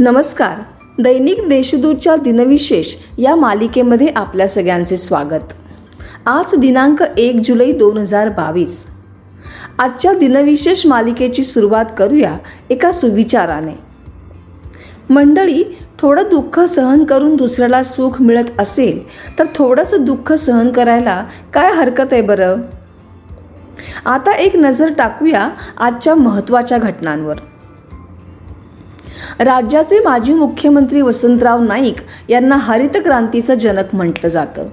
नमस्कार. दैनिक देशदूतच्या दिनविशेष या मालिकेमध्ये आपल्या सगळ्यांचे स्वागत. आज दिनांक एक जुलै दोन हजार बावीस. आजच्या दिनविशेष मालिकेची सुरुवात करूया एका सुविचाराने. मंडळी थोडं दुःख सहन करून दुसऱ्याला सुख मिळत असेल तर थोडंसं दुःख सहन करायला काय हरकत आहे बरं? आता एक नजर टाकूया आजच्या महत्त्वाच्या घटनांवर. राज्याचे माजी मुख्यमंत्री वसंतराव नाईक यांना हरित क्रांतीचं जनक म्हटलं जातं.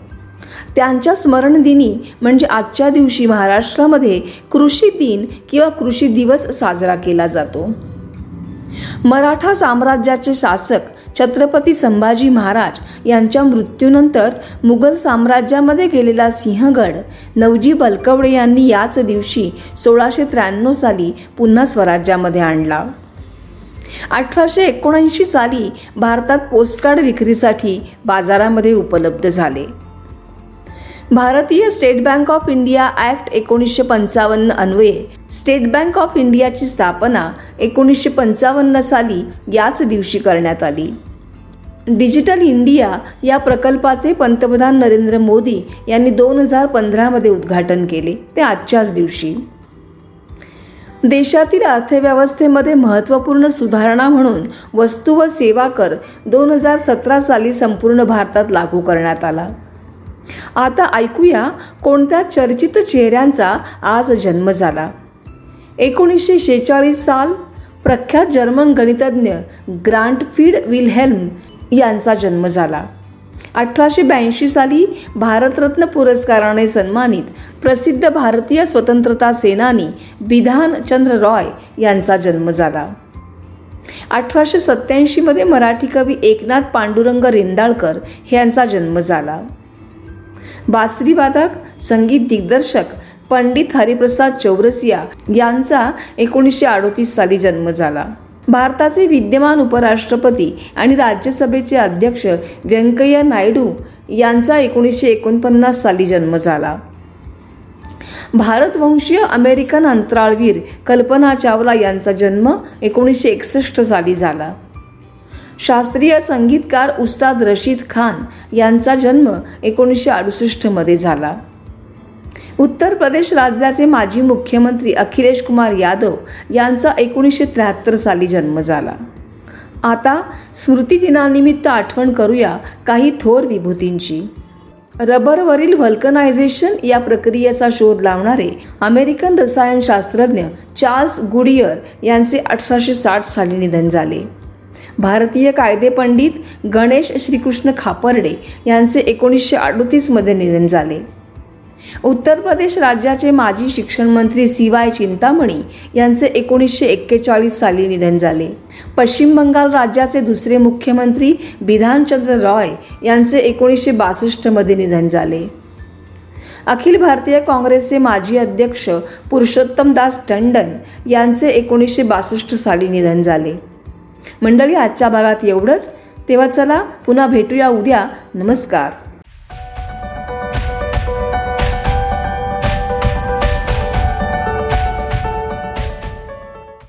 त्यांच्या स्मरणदिनी म्हणजे आजच्या दिवशी महाराष्ट्रामध्ये कृषी दिन किंवा कृषी दिवस साजरा केला जातो. मराठा साम्राज्याचे शासक छत्रपती संभाजी महाराज यांच्या मृत्यूनंतर मुघल साम्राज्यामध्ये गेलेला सिंहगड नवजी बलकवडे यांनी याच दिवशी सोळाशे त्र्याण्णव साली पुन्हा स्वराज्यामध्ये आणला. अठराशे एकोणऐंशी साली भारतात पोस्टकार्ड विक्रीसाठी बाजारामध्ये उपलब्ध झाले. भारतीय State Bank of India act एकोणीसशे पंचावन्न अन्वये स्टेट बँक ऑफ इंडियाची स्थापना एकोणीसशे पंचावन्न साली याच दिवशी करण्यात आली. डिजिटल इंडिया या प्रकल्पाचे पंतप्रधान नरेंद्र मोदी यांनी दोन हजार पंधरामध्ये उद्घाटन केले ते आजच्याच दिवशी. देशातील अर्थव्यवस्थेमध्ये महत्त्वपूर्ण सुधारणा म्हणून वस्तू व सेवा कर दोन हजार सतरा साली संपूर्ण भारतात लागू करण्यात आला. आता ऐकूया कोणत्या चर्चित चेहऱ्यांचा आज जन्म झाला. एकोणीसशे शेहेचाळीस साल प्रख्यात जर्मन गणितज्ञ ग्रांटफीड विल्हेल्म यांचा जन्म झाला. अठराशे ब्याऐंशी साली भारतरत्न पुरस्काराने सन्मानित प्रसिद्ध भारतीय स्वतंत्रता सेनानी बिधानचंद्र रॉय यांचा जन्म झाला. अठराशे सत्याऐंशीमध्ये मराठी कवी एकनाथ पांडुरंग रेंदाळकर यांचा जन्म झाला. बासरी वादक संगीत दिग्दर्शक पंडित हरिप्रसाद चौरसिया यांचा एकोणीसशे अडोतीस साली जन्म झाला. भारताचे विद्यमान उपराष्ट्रपती आणि राज्यसभेचे अध्यक्ष व्यंकय्या नायडू यांचा एकोणीसशे एकोणपन्नास साली जन्म झाला. भारतवंशीय अमेरिकन अंतराळवीर कल्पना चावला यांचा जन्म एकोणीसशे एकसष्ट साली झाला. शास्त्रीय संगीतकार उस्ताद रशीद खान यांचा जन्म एकोणीसशे अडुसष्टमध्ये झाला. उत्तर प्रदेश राज्याचे माजी मुख्यमंत्री अखिलेश कुमार यादव यांचा एकोणीसशे त्र्याहत्तर साली जन्म झाला. आता स्मृतिदिनानिमित्त आठवण करूया काही थोर विभूतींची. रबरवरील व्हल्कनायझेशन या प्रक्रियेचा शोध लावणारे अमेरिकन रसायनशास्त्रज्ञ चार्ल्स गुडियर यांचे अठराशे साठ साली निधन झाले. भारतीय कायदे पंडित गणेश श्रीकृष्ण खापर्डे यांचे एकोणीसशे अडतीसमध्ये निधन झाले. उत्तर प्रदेश राज्याचे माजी शिक्षण मंत्री सी वाय चिंतामणी यांचे एकोणीसशे एक्केचाळीस साली निधन झाले. पश्चिम बंगाल राज्याचे दुसरे मुख्यमंत्री बिधानचंद्र रॉय यांचे एकोणीसशे बासष्टमध्ये निधन झाले. अखिल भारतीय काँग्रेसचे माजी अध्यक्ष पुरुषोत्तम दास टंडन यांचे एकोणीसशे बासष्ट साली निधन झाले. मंडळी आजच्या भागात एवढंच. तेव्हा चला पुन्हा भेटूया उद्या. नमस्कार.